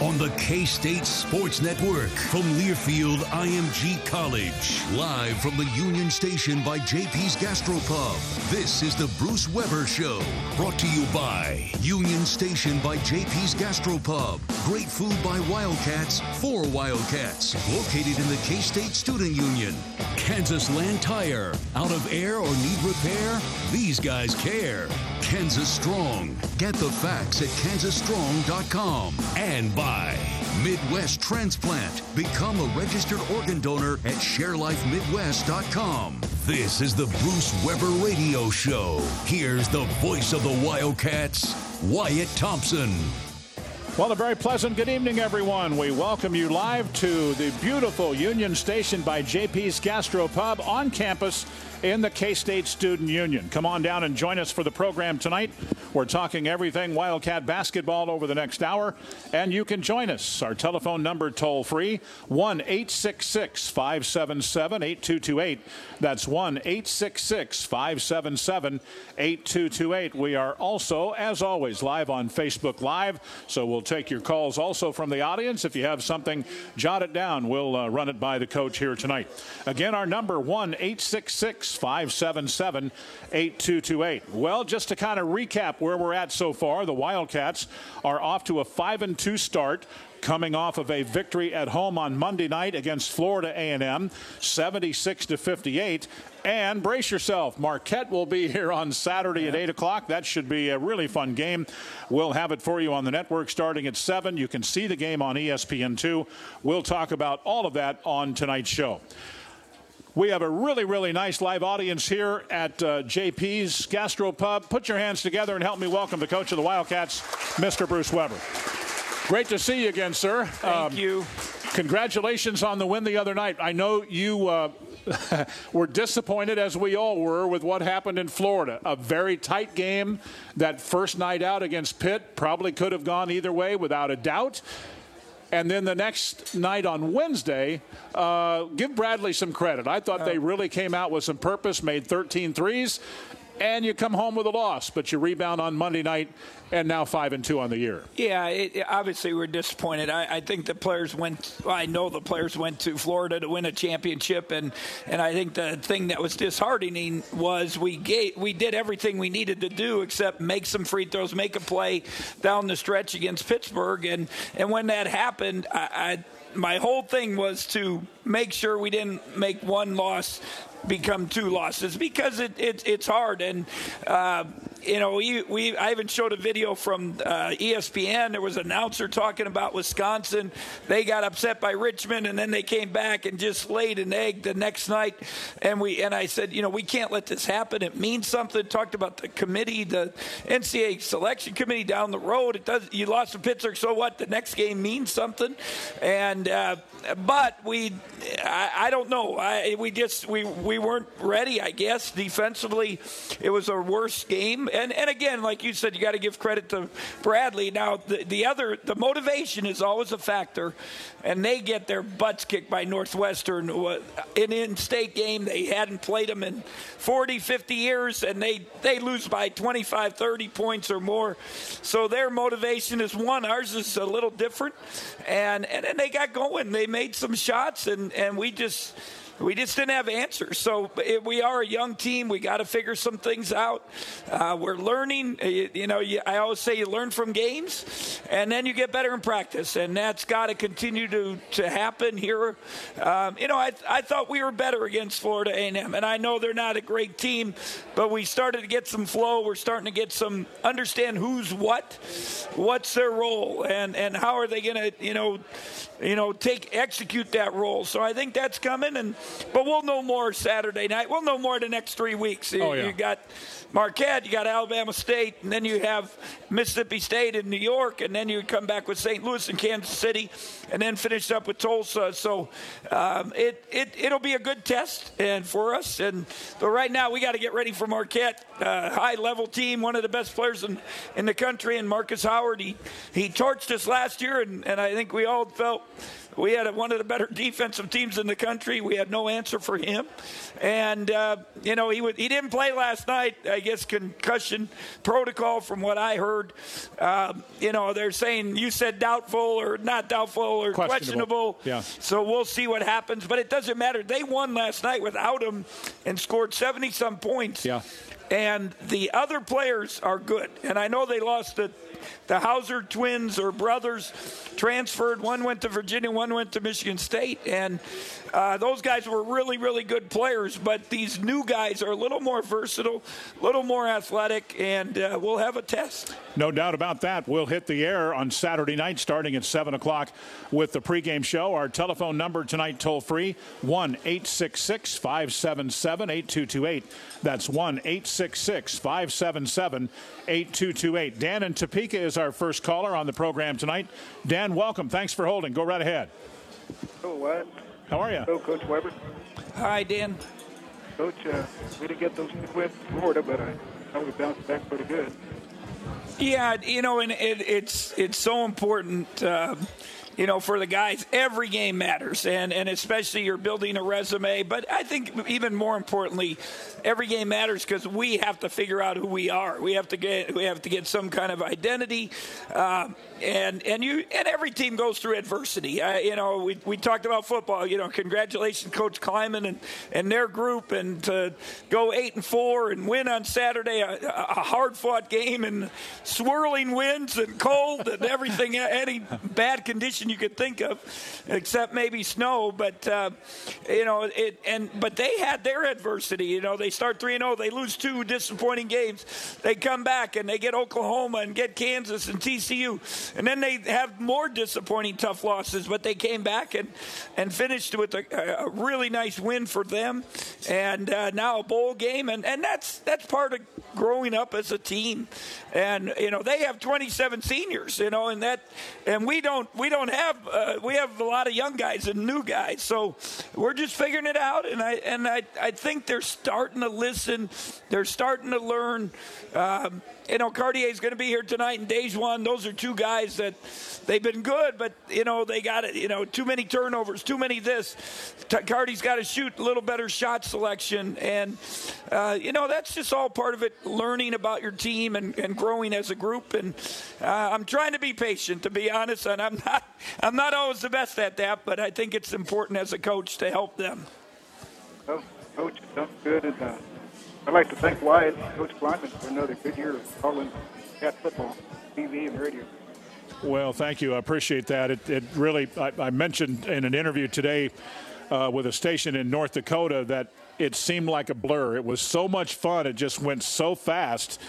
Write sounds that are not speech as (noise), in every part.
On the K State Sports Network from Learfield IMG College. Live from the Union Station by JP's Gastropub. This is the Bruce Weber Show. Brought to you by Union Station by JP's Gastropub. Great food by Wildcats for Wildcats. Located in the K State Student Union. Kansas Land Tire. Out of air or need repair? These guys care. Kansas Strong. Get the facts at kansasstrong.com. And by Midwest Transplant. Become a registered organ donor at sharelifemidwest.com. This is the Bruce Weber Radio Show. Here's the voice of the Wildcats, Wyatt Thompson. Well, a very pleasant good evening, everyone. We welcome you live to the beautiful Union Station by JP's Gastro Pub on campus in the K State Student Union. Come on down and join us for the program tonight. We're talking everything Wildcat basketball over the next hour, and you can join us. Our telephone number toll free 1 866 577 8228. That's 1 866 577 8228. We are also, as always, live on Facebook Live, so we'll take your calls also from the audience. If you have something, jot it down. We'll uh, run it by the coach here tonight. Again, our number 1 866 577 8228. Well, just to kind of recap where we're at so far, the Wildcats are off to a 5 and 2 start coming off of a victory at home on Monday night against Florida A&M 76 to 58 and brace yourself Marquette will be (laughs) here on Saturday at 8 o'clock. That should be a really fun game. We'll have it for you on the network starting at 7 you can see the game on ESPN2 we'll talk about all of that on tonight's show we have a really, really nice live audience here at uh, JP's Gastro Pub. Put your hands together and help me welcome the coach of the Wildcats, Mr. Bruce Weber. Great to see you again, sir. Thank um, you. Congratulations on the win the other night. I know you uh, (laughs) were disappointed, as we all were, with what happened in Florida. A very tight game. That first night out against Pitt probably could have gone either way, without a doubt. And then the next night on Wednesday, uh, give Bradley some credit. I thought they really came out with some purpose, made 13 threes, and you come home with a loss, but you rebound on Monday night and now five and two on the year. Yeah, it, obviously we're disappointed. I, I, think the players went. Well, I know the players went to Florida to win a championship, and and I think the thing that was disheartening was we gave, we did everything we needed to do except make some free throws, make a play down the stretch against Pittsburgh, and and when that happened, I, I my whole thing was to make sure we didn't make one loss become two losses because it, it it's hard and. Uh, you know, we, we I even showed a video from uh, ESPN. There was an announcer talking about Wisconsin. They got upset by Richmond, and then they came back and just laid an egg the next night. And we and I said, you know, we can't let this happen. It means something. Talked about the committee, the NCAA selection committee down the road. It does. You lost to Pittsburgh, so what? The next game means something. And uh, but we, I, I don't know. I, we just we we weren't ready. I guess defensively, it was a worse game and and again, like you said, you got to give credit to Bradley. Now, the, the other, the motivation is always a factor, and they get their butts kicked by Northwestern. In in-state game, they hadn't played them in 40, 50 years, and they they lose by 25, 30 points or more. So their motivation is one. Ours is a little different, and and, and they got going. They made some shots, and and we just we just didn't have answers. So we are a young team. We got to figure some things out. Uh, we're learning. You, you know, you, I always say you learn from games, and then you get better in practice, and that's got to continue to to happen here. Um, you know, I I thought we were better against Florida A&M, and I know they're not a great team, but we started to get some flow. We're starting to get some understand who's what, what's their role, and and how are they going to you know you know, take execute that role. So I think that's coming, and but we'll know more Saturday night. We'll know more the next three weeks. Oh, yeah. You got Marquette, you got Alabama State, and then you have Mississippi State in New York, and then you come back with St. Louis and Kansas City, and then finish up with Tulsa. So um, it it it'll be a good test and for us. And but right now we got to get ready for Marquette, uh, high level team, one of the best players in, in the country, and Markus Howard. He he torched us last year, and, and I think we all felt we had one of the better defensive teams in the country. We had no answer for him, and uh, you know he would, he didn't play last night. I guess concussion protocol, from what I heard. Uh, you know they're saying you said doubtful or not doubtful or questionable. questionable. Yeah. So we'll see what happens, but it doesn't matter. They won last night without him and scored seventy some points. Yeah. And the other players are good. And I know they lost the the Hauser twins or brothers transferred. One went to Virginia, one went to Michigan State, and uh, those guys were really, really good players. But these new guys are a little more versatile, a little more athletic, and uh, we'll have a test. No doubt about that. We'll hit the air on Saturday night starting at 7 o'clock with the pregame show. Our telephone number tonight, toll free 1 866 577 8228. That's 1 866 577 8228. Dan in Topeka is our first caller on the program tonight. Dan, welcome. Thanks for holding. Go right ahead. Oh, what? How are you? Hello, Coach Weber. Hi, Dan. Coach, uh, we didn't get those wins in Florida, but I know we bounced back pretty good. Yeah, you know, and it, it's it's so important. Uh, you know, for the guys, every game matters, and, and especially you're building a resume. But I think even more importantly, every game matters because we have to figure out who we are. We have to get we have to get some kind of identity, uh, and and you and every team goes through adversity. Uh, you know, we, we talked about football. You know, congratulations, Coach Klieman and and their group, and to go eight and four and win on Saturday, a, a hard fought game and swirling winds and cold and everything, (laughs) any bad you could think of, except maybe snow. But uh, you know, it and but they had their adversity. You know, they start three and zero, they lose two disappointing games. They come back and they get Oklahoma and get Kansas and TCU, and then they have more disappointing tough losses. But they came back and and finished with a, a really nice win for them, and uh, now a bowl game, and and that's that's part of growing up as a team. And you know, they have 27 seniors. You know, and that and we don't we don't have uh, we have a lot of young guys and new guys, so we're just figuring it out. And I and I I think they're starting to listen. They're starting to learn. Um, you know, is going to be here tonight and DaJuan. Those are two guys that they've been good, but you know they got it. You know, too many turnovers, too many this. Carty's got to shoot a little better shot selection, and uh, you know that's just all part of it. Learning about your team and, and growing as a group, and uh, I'm trying to be patient, to be honest, and I'm not. I'm not always the best at that, but I think it's important as a coach to help them. Well, coach, good. And, uh, I'd like to thank Wyatt, and Coach Klieman, for another good year of calling cat football, TV, and radio. Well, thank you. I appreciate that. It, it really, I, I, mentioned in an interview today uh, with a station in North Dakota that it seemed like a blur. It was so much fun. It just went so fast.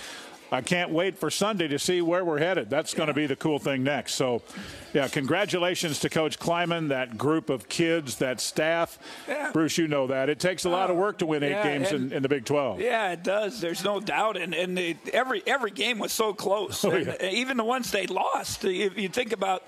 I can't wait for Sunday to see where we're headed. That's going to be the cool thing next. So, yeah, congratulations to Coach Klieman, that group of kids, that staff. Yeah. Bruce, you know that. It takes a lot of work to win eight yeah, games in, in, the Big 12. Yeah, it does. There's no doubt. And, and the, every, every game was so close. Oh, yeah. Even the ones they lost. If you think about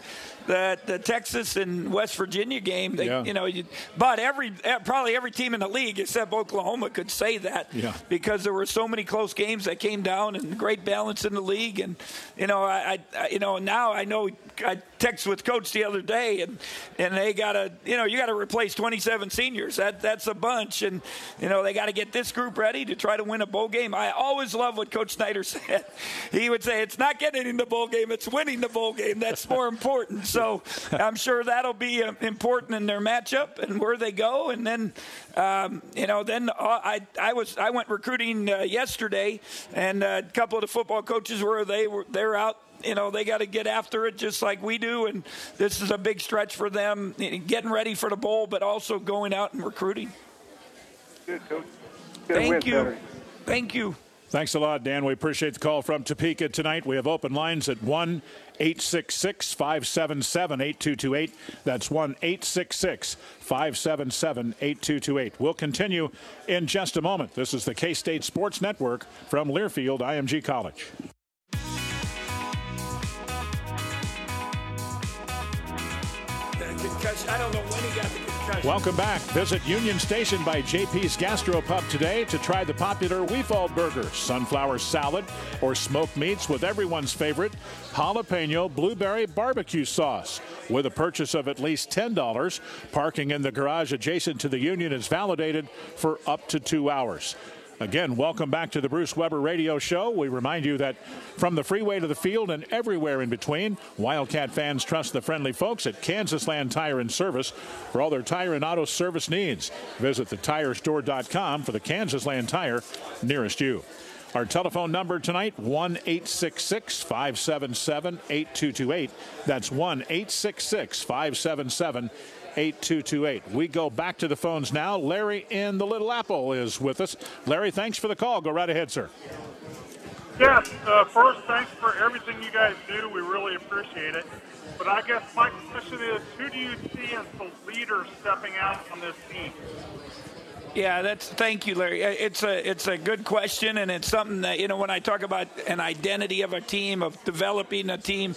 the, the Texas and West Virginia game. They, yeah. You know, you, but every eh, probably every team in the league except Oklahoma could say that yeah. because there were so many close games that came down and great balance in the league. And you know, I, I you know now I know I texted with coach the other day, and and they got to you know you got to replace 27 seniors. That that's a bunch, and you know they got to get this group ready to try to win a bowl game. I always love what Coach Snyder (laughs) said. He would say it's not getting in the bowl game, it's winning the bowl game. That's more important. So (laughs) I'm sure that'll be uh, important in their matchup and where they go, and then um, you know then uh, I I was I went recruiting uh, yesterday, and a couple of the football coaches were they were they're out you know they got to get after it just like we do and this is a big stretch for them getting ready for the bowl but also going out and recruiting. Good coach. Good thank you. Better. thank you. Thanks a lot dan. We appreciate the call from topeka tonight. We have open lines at 1 866 577 8228 that's 1 866 577 8228 we'll continue in just a moment. This is the k-state sports network from learfield img college concussion. I don't know when he got the concussion. Welcome back. Visit Union Station by JP's Gastropub today to try the popular Wefald burger, sunflower salad, or smoked meats with everyone's favorite jalapeno blueberry barbecue sauce. With a purchase of at least $10, parking in the garage adjacent to the Union is validated for up to two hours. Again, welcome back to the Bruce Weber Radio Show. We remind you that from the freeway to the field and everywhere in between, Wildcat fans trust the friendly folks at Kansas Land Tire and Service for all their tire and auto service needs. Visit thetirestore.com for the Kansas Land Tire nearest you. Our telephone number tonight, 1 866 577 8228. That's 1 866 577 8228. We go back to the phones now. Larry in the Little Apple is with us. Larry, thanks for the call. Go right ahead, sir. Yes, uh, first, thanks for everything you guys do. We really appreciate it. But I guess my question is who do you see as the leader stepping out on this team? Yeah, that's thank you, Larry. It's a it's a good question, and it's something that you know when I talk about an identity of a team, of developing a team,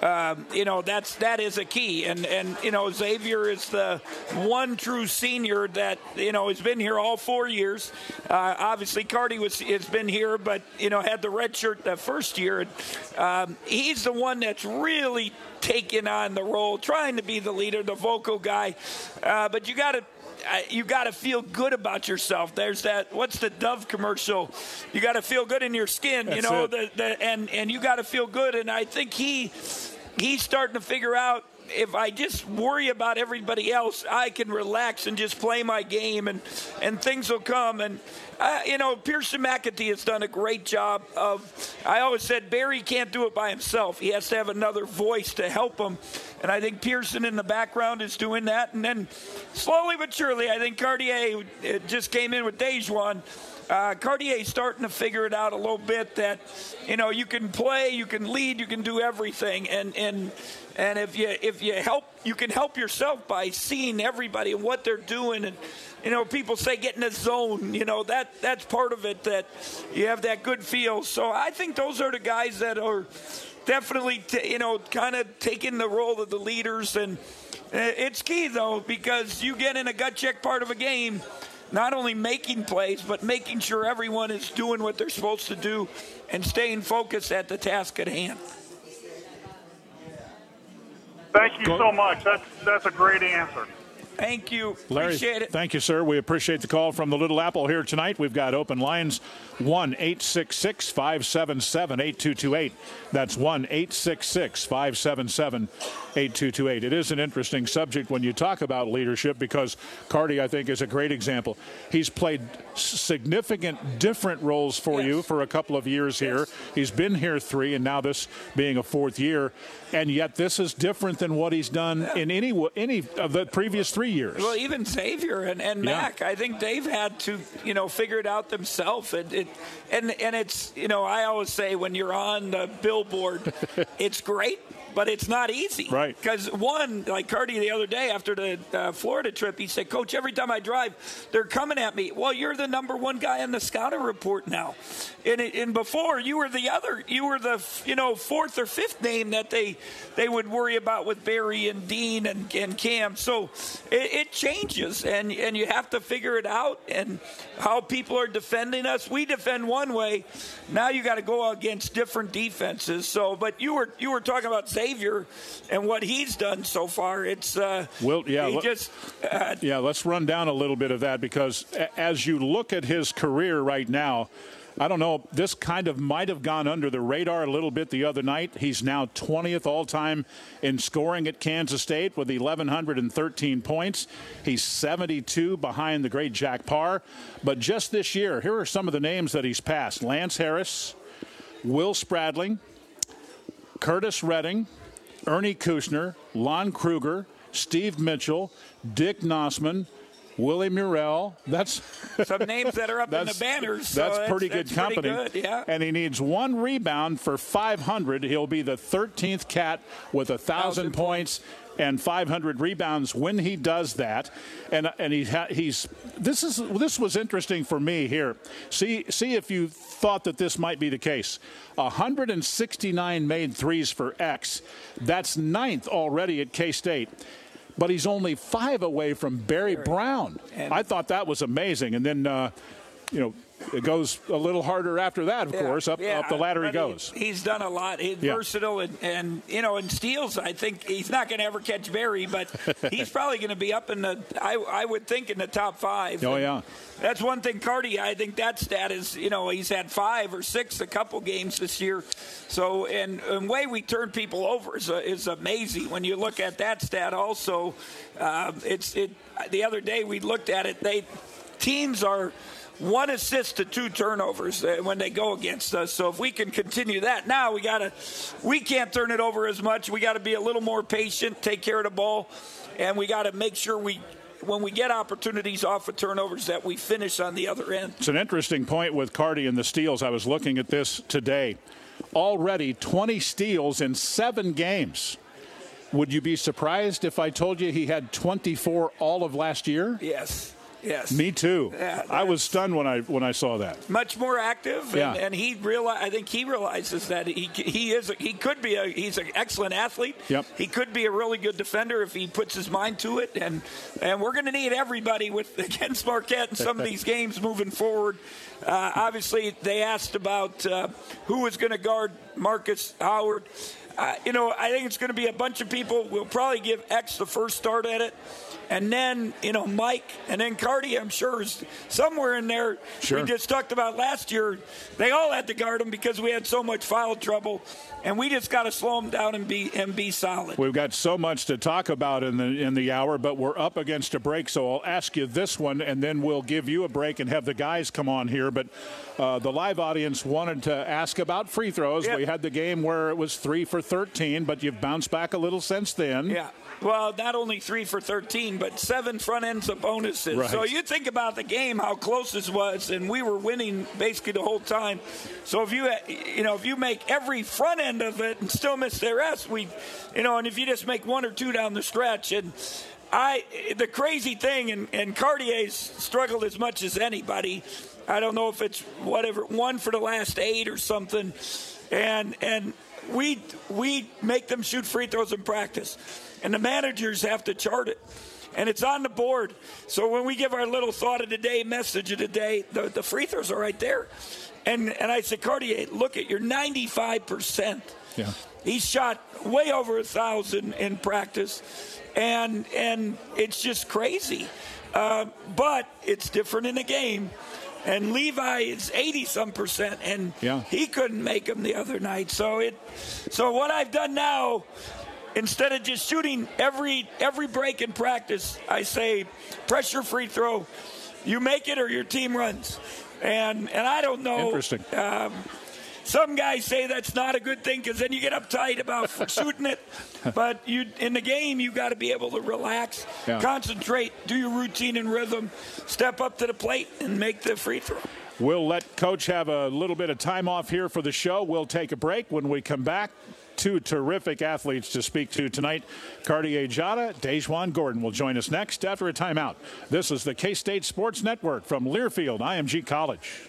um, you know that's that is a key. And and you know Xavier is the one true senior that you know has been here all four years. Uh, obviously, Carty was has been here, but you know had the red shirt the first year. Um, he's the one that's really taking on the role, trying to be the leader, the vocal guy. Uh, but you got to you got to feel good about yourself. There's that. What's the Dove commercial? You got to feel good in your skin, That's you know. The, the, and and you got to feel good. And I think he he's starting to figure out if I just worry about everybody else, I can relax and just play my game, and and things will come. And uh, you know, Pierson McAtee has done a great job of. I always said Barry can't do it by himself. He has to have another voice to help him, and I think Pierson in the background is doing that. And then slowly but surely, I think Cartier just came in with DaJuan. Uh, Cartier's starting to figure it out a little bit that, you know, you can play, you can lead, you can do everything, and and and if you if you help, you can help yourself by seeing everybody and what they're doing. And you know, people say get in the zone. You know that that's part of it. That you have that good feel. So I think those are the guys that are definitely t- you know kind of taking the role of the leaders. And uh, it's key though because you get in a gut check part of a game. Not only making plays, but making sure everyone is doing what they're supposed to do and staying focused at the task at hand. Thank you Go. so much. That's that's a great answer. Thank you. Larry, appreciate it. Thank you, sir. We appreciate the call from the Little Apple here tonight. We've got open lines 1 866 577 8228. That's 1 866 577 8228. It is an interesting subject when you talk about leadership because Carty, I think, is a great example. He's played significant different roles for yes. you for a couple of years yes. here. He's been here three, and now this being a fourth year. And yet, this is different than what he's done yeah. in any any of the previous three years. Well, even Xavier and, and Yeah. Mac, I think they've had to, you know, figure it out themselves. And it, and and it's, you know, I always say when you're on the billboard, (laughs) it's great, but it's not easy. Right. Because one, like Cardi the other day after the uh, Florida trip, he said, "Coach, every time I drive, they're coming at me." Well, you're the number one guy on the scouting report now, and it- and before you were the other, you were the you know fourth or fifth name that they they would worry about with Barry and Dean and, and Cam. So it, it changes, and and you have to figure it out and how people are defending us. We defend one way, now you got to go against different defenses. So, but you were you were talking about Xavier and what he's done so far. It's uh, Well, yeah, he let- just uh, Yeah, let's run down a little bit of that because as you look at his career right now, I don't know, this kind of might have gone under the radar a little bit the other night. He's now 20th all time in scoring at Kansas State with 1,113 points. He's 72 behind the great Jack Parr. But just this year, here are some of the names that he's passed Lance Harris, Will Spradling, Curtis Redding, Ernie Kusnyer, Lon Kruger, Steve Mitchell, Dick Knostman, Willie Murrell. That's some names that are up in the banners. so that's pretty good that's company. Pretty good, yeah. And he needs one rebound for 500. He'll be the 13th cat with a thousand Thousand points and 500 rebounds when he does that. And and he ha- he's this is this was interesting for me here. See see if you thought that this might be the case. 169 made threes for X. That's ninth already at K State. But he's only five away from Barry Brown. And- I thought that was amazing. And then, uh, you know, it goes a little harder after that, of Yeah, course. Up, yeah, up the ladder he goes. he's done a lot. He's Yeah. versatile and, and you know, in steals, I think he's not going to ever catch Barry, but (laughs) he's probably going to be up in the. I, I would think in the top five. Oh, And yeah. That's one thing, Cardi. I think that stat is, you know, he's had five or six a couple games this year. So, and the way we turn people over is, uh, is amazing. When you look at that stat, also, uh, it's it. The other day we looked at it. They teams are one assist to two turnovers uh, when they go against us. So if we can continue that, now we got to we can't turn it over as much. We got to be a little more patient, take care of the ball, and we got to make sure we when we get opportunities off of turnovers that we finish on the other end. It's an interesting point with Cardi and the steals. I was looking at this today. Already 20 steals in seven games. Would you be surprised if I told you he had 24 all of last year? Yes. Yes. Me too. Yeah, I was stunned when I when I saw that. much more active, and, Yeah. and he realize. I think he realizes that he he is he could be a he's an excellent athlete. Yep. He could be a really good defender if he puts his mind to it, and and we're going to need everybody with (laughs) against Marquette in some of these games moving forward. Uh, obviously, they asked about uh, who was going to guard Markus Howard. Uh, you know, I think it's going to be a bunch of people. We'll probably give X the first start at it. And then, you know, Mike and then Cardi, I'm sure, is somewhere in there. Sure. We just talked about last year. They all had to guard him because we had so much foul trouble. And we just got to slow them down and be and be solid. We've got so much to talk about in the in the hour, but we're up against a break, so I'll ask you this one, and then we'll give you a break and have the guys come on here. But uh, the live audience wanted to ask about free throws. We had the game where it was three for 13, but you've bounced back a little since then. Yeah. Well, not only three for 13, but seven front ends of bonuses. Right. So you think about the game, how close this was, and we were winning basically the whole time. So if you, you know, if you make every front end of it and still miss the rest, we, you know, and if you just make one or two down the stretch, and I, the crazy thing, and, and Cartier's struggled as much as anybody. I don't know if it's whatever one for the last eight or something, and and we we make them shoot free throws in practice, and the managers have to chart it. And it's on the board. So when we give our little thought of the day message of the day, the, the free throws are right there. And and I said, Cartier, look at your 95 percent. Yeah. He shot way over a thousand in practice, and and it's just crazy. Uh, but it's different in the game. And Levi is 80 some percent, and Yeah. he couldn't make them the other night. So it, so what I've done now, instead of just shooting every every break in practice, I say pressure free throw. You make it or your team runs. And and I don't know. Interesting. Um, some guys say that's not a good thing because then you get uptight about (laughs) shooting it. But you in the game, you got to be able to relax, yeah. concentrate, do your routine and rhythm, step up to the plate, and make the free throw. We'll let Coach have a little bit of time off here for the show. We'll take a break. When we come back, two terrific athletes to speak to tonight. Cartier Diarra, DaJuan Gordon will join us next after a timeout. This is the K State Sports Network from Learfield IMG College.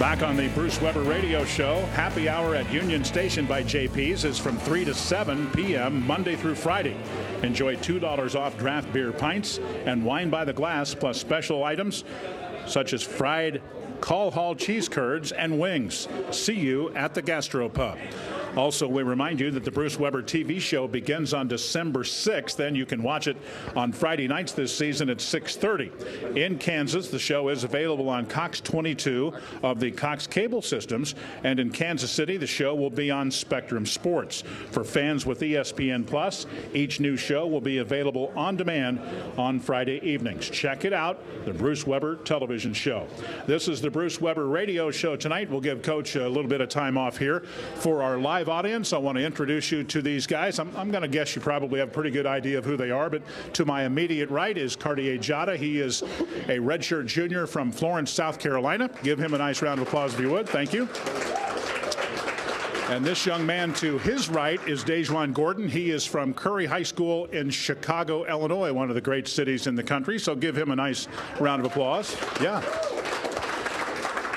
Back on the Bruce Weber Radio Show, happy hour at Union Station by JP's is from 3 to 7 p.m. Monday through Friday. Enjoy $2 off draft beer pints and wine by the glass, plus special items such as fried Call Hall cheese curds and wings. See you at the Gastropub. Also, we remind you that the Bruce Weber TV show begins on December 6th. Then you can watch it on Friday nights this season at 6:30. In Kansas, the show is available on Cox 22 of the Cox cable systems, and in Kansas City, the show will be on Spectrum Sports. For fans with ESPN Plus, each new show will be available on demand on Friday evenings. Check it out, the Bruce Weber television show. This is the Bruce Weber radio show tonight. We'll give Coach a little bit of time off here for our live live audience, I want to introduce you to these guys. I'm, I'm going to guess you probably have a pretty good idea of who they are, but to my immediate right is Cartier Diarra. He is a redshirt junior from Florence, South Carolina. Give him a nice round of applause if you would. Thank you. And this young man to his right is DaJuan Gordon. He is from Curie High School in Chicago, Illinois, one of the great cities in the country. So give him a nice round of applause. Yeah.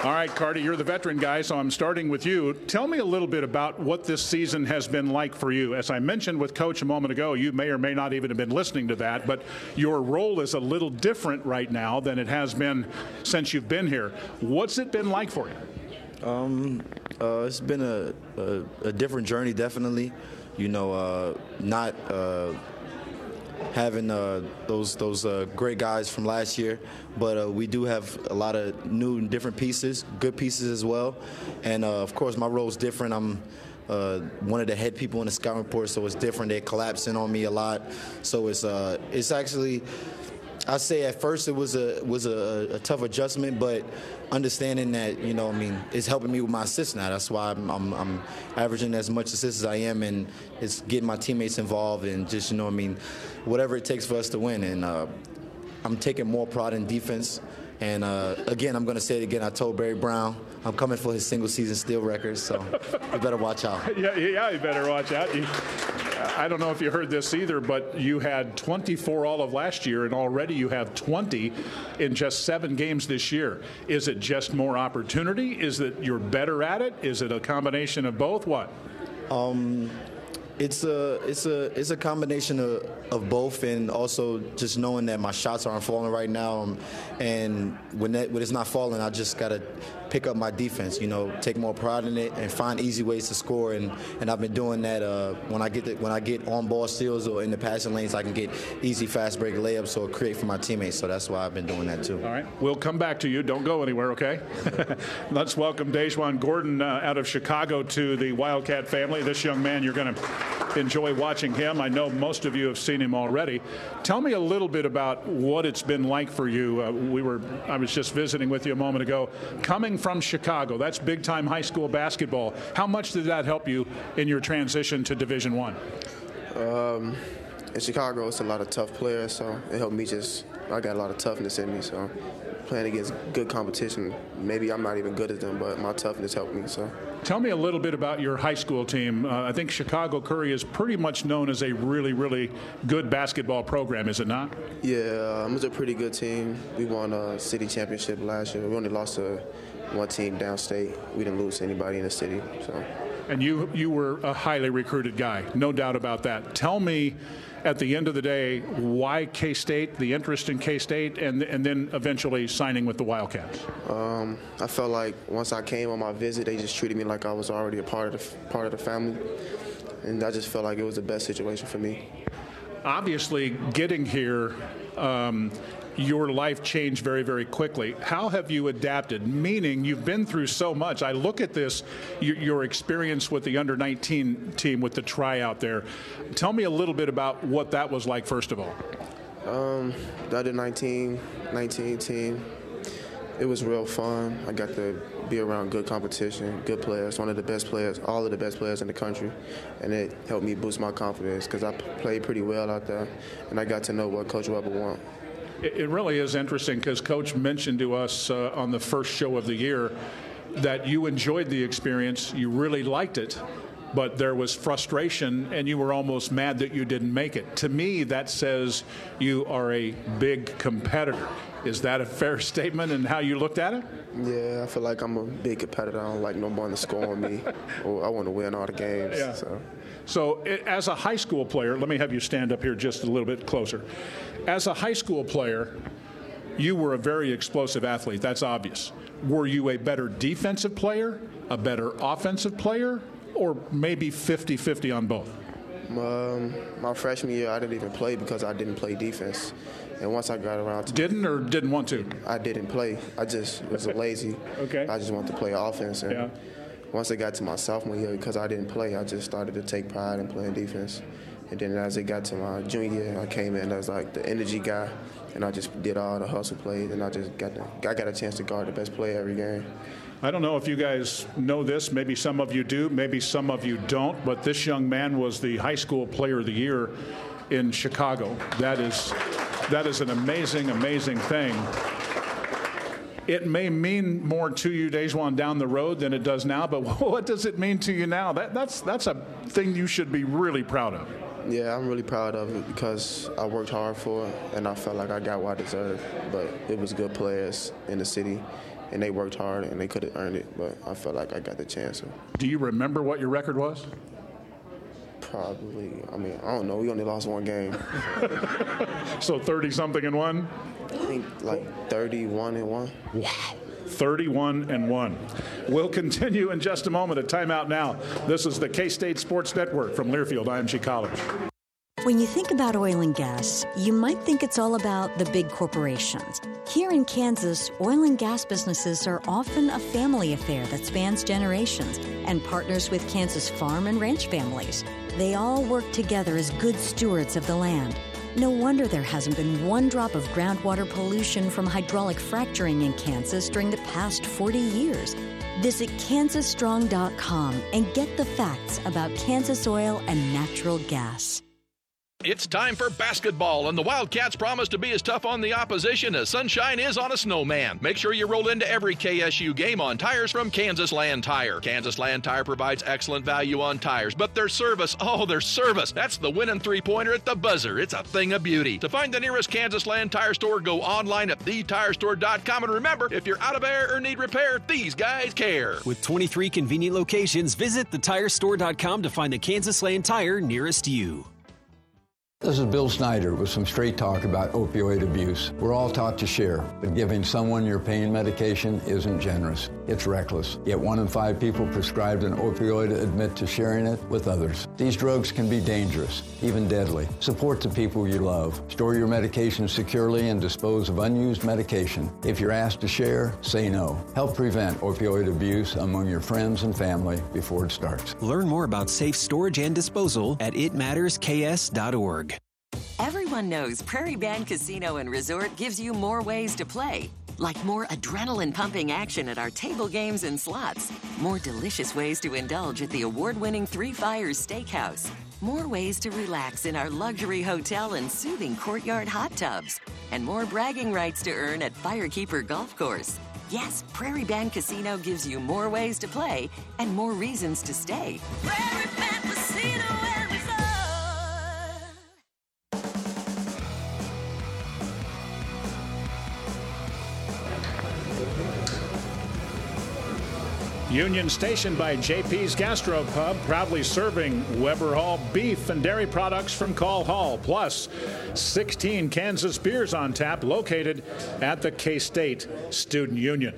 All right, Carty, you're the veteran guy, so I'm starting with you. Tell me a little bit about what this season has been like for you. As I mentioned with Coach a moment ago, you may or may not even have been listening to that, but your role is a little different right now than it has been since you've been here. What's it been like for you? Um, uh, it's been a, a, a, different journey, definitely. You know, uh, not. Uh, having uh, those those uh, great guys from last year, but uh, we do have a lot of new and different pieces, good pieces as well. And uh, of course, my role is different. I'm uh, one of the head people in the scouting report, so it's different. They're collapsing on me a lot, so it's it's actually I say at first it was a was a, a, tough adjustment, but understanding that you know, I mean, it's helping me with my assists now. That's why I'm, I'm, I'm averaging as much assists as I am, and it's getting my teammates involved and just you know, I mean, whatever it takes for us to win. And uh, I'm taking more pride in defense. And uh, again, I'm going to say it again. I told Barry Brown I'm coming for his single season steal record, so you better watch out. (laughs) Yeah, yeah, you better watch out. You- I don't know if you heard this either, but you had 24 all of last year, and already you have 20 in just seven games this year. Is it just more opportunity? Is it you're better at it? Is it a combination of both? What? Um, it's a it's a it's a combination of, of both, and also just knowing that my shots aren't falling right now, um, and when that when it's not falling, I just gotta pick up my defense. You know, take more pride in it and find easy ways to score. And, and I've been doing that uh, when I get the, when I get on ball steals or in the passing lanes, I can get easy fast break layups or create for my teammates. So that's why I've been doing that too. All right, we'll come back to you. Don't go anywhere, okay? (laughs) Let's welcome DaJuan Gordon uh, out of Chicago to the Wildcat family. This young man, you're going to enjoy watching him. I know most of you have seen him already. Tell me a little bit about what it's been like for you. Uh, we were I was just visiting with you a moment ago, coming from Chicago. That's big time high school basketball. How much did that help you in your transition to Division One? Um, in Chicago, it's a lot of tough players, so it helped me just. I got a lot of toughness in me, so playing against good competition. Maybe I'm not even good at them, but my toughness helped me. So. Tell me a little bit about your high school team. Uh, I think Chicago Curie is pretty much known as a really, really good basketball program, is it not? Yeah, um, it was a pretty good team. We won a city championship last year. We only lost to one team downstate. We didn't lose anybody in the city. So. And you you were a highly recruited guy, no doubt about that. Tell me, at the end of the day, why K State, the interest in K State, and and then eventually signing with the Wildcats. Um, I felt like once I came on my visit, they just treated me like I was already a part of the part of the family, and I just felt like it was the best situation for me. Obviously, getting here. Um, your life changed very, very quickly. How have you adapted? Meaning, you've been through so much. I look at this, your, your experience with the under 19 team with the tryout there. Tell me a little bit about what that was like, first of all. Um, the under 19, 19 team, it was real fun. I got to be around good competition, good players, one of the best players, all of the best players in the country, and it helped me boost my confidence because I played pretty well out there, and I got to know what Coach Weber wants. It really is interesting because Coach mentioned to us uh, on the first show of the year that you enjoyed the experience, you really liked it, but there was frustration and you were almost mad that you didn't make it. To me, that says you are a big competitor. Is that a fair (laughs) statement and how you looked at it? Yeah, I feel like I'm a big competitor. I don't like no one to score on me. (laughs) I want to win all the games. Yeah. So. So, as a high school player, let me have you stand up here just a little bit closer. As a high school player, you were a very explosive athlete. That's obvious. Were you a better defensive player, a better offensive player, or maybe 50 50 on both? Um, my freshman year, I didn't even play because I didn't play defense. And once I got around to didn't or didn't want to, I didn't play. I just was lazy. okay. I just wanted to play offense. And yeah once I got to my sophomore year, because I didn't play, I just started to take pride in playing defense. And then as it got to my junior year, I came in as like the energy guy, and I just did all the hustle plays, and I just got the, I got a chance to guard the best player every game. I don't know if you guys know this. Maybe some of you do. Maybe some of you don't. But this young man was the high school player of the year in Chicago. That is, that is an amazing, amazing thing it may mean more to you, DaJuan, down the road than it does now. But (laughs) what does it mean to you now? That, that's that's a thing you should be really proud of. Yeah, I'm really proud of it because I worked hard for it, and I felt like I got what I deserved. But it was good players in the city, and they worked hard, and they could have earned it. But I felt like I got the chance. Do you remember what your record was? Probably. I mean, I don't know. We only lost one game. (laughs) so 30 something and one? I think like 31 and one. Wow. 31 and 1. We'll continue in just a moment. A timeout now. This is the K State Sports Network from Learfield IMG College. When you think about oil and gas, you might think it's all about the big corporations. Here in Kansas, oil and gas businesses are often a family affair that spans generations and partners with Kansas farm and ranch families. They all work together as good stewards of the land. No wonder there hasn't been one drop of groundwater pollution from hydraulic fracturing in Kansas during the past 40 years. Visit kansasstrong.com and get the facts about Kansas oil and natural gas. It's time for basketball, and the Wildcats promise to be as tough on the opposition as sunshine is on a snowman. Make sure you roll into every KSU game on tires from Kansas Land Tire. Kansas Land Tire provides excellent value on tires, but their service, oh, their service, that's the winning three pointer at the buzzer. It's a thing of beauty. To find the nearest Kansas Land Tire store, go online at thetirestore.com. And remember, if you're out of air or need repair, these guys care. With 23 convenient locations, visit thetirestore.com to find the Kansas Land Tire nearest you. This is Bill Snyder with some straight talk about opioid abuse. We're all taught to share, but giving someone your pain medication isn't generous. It's reckless. Yet one in five people prescribed an opioid admit to sharing it with others. These drugs can be dangerous, even deadly. Support the people you love. Store your medication securely and dispose of unused medication. If you're asked to share, say no. Help prevent opioid abuse among your friends and family before it starts. Learn more about safe storage and disposal at itmattersks.org. Everyone knows Prairie Band Casino and Resort gives you more ways to play. Like more adrenaline pumping action at our table games and slots, more delicious ways to indulge at the award winning Three Fires Steakhouse, more ways to relax in our luxury hotel and soothing courtyard hot tubs, and more bragging rights to earn at Firekeeper Golf Course. Yes, Prairie Band Casino gives you more ways to play and more reasons to stay. Prairie Band Casino Union Station by JP's Gastro Pub, proudly serving Weber Hall beef and dairy products from Call Hall, plus 16 Kansas beers on tap located at the K State Student Union.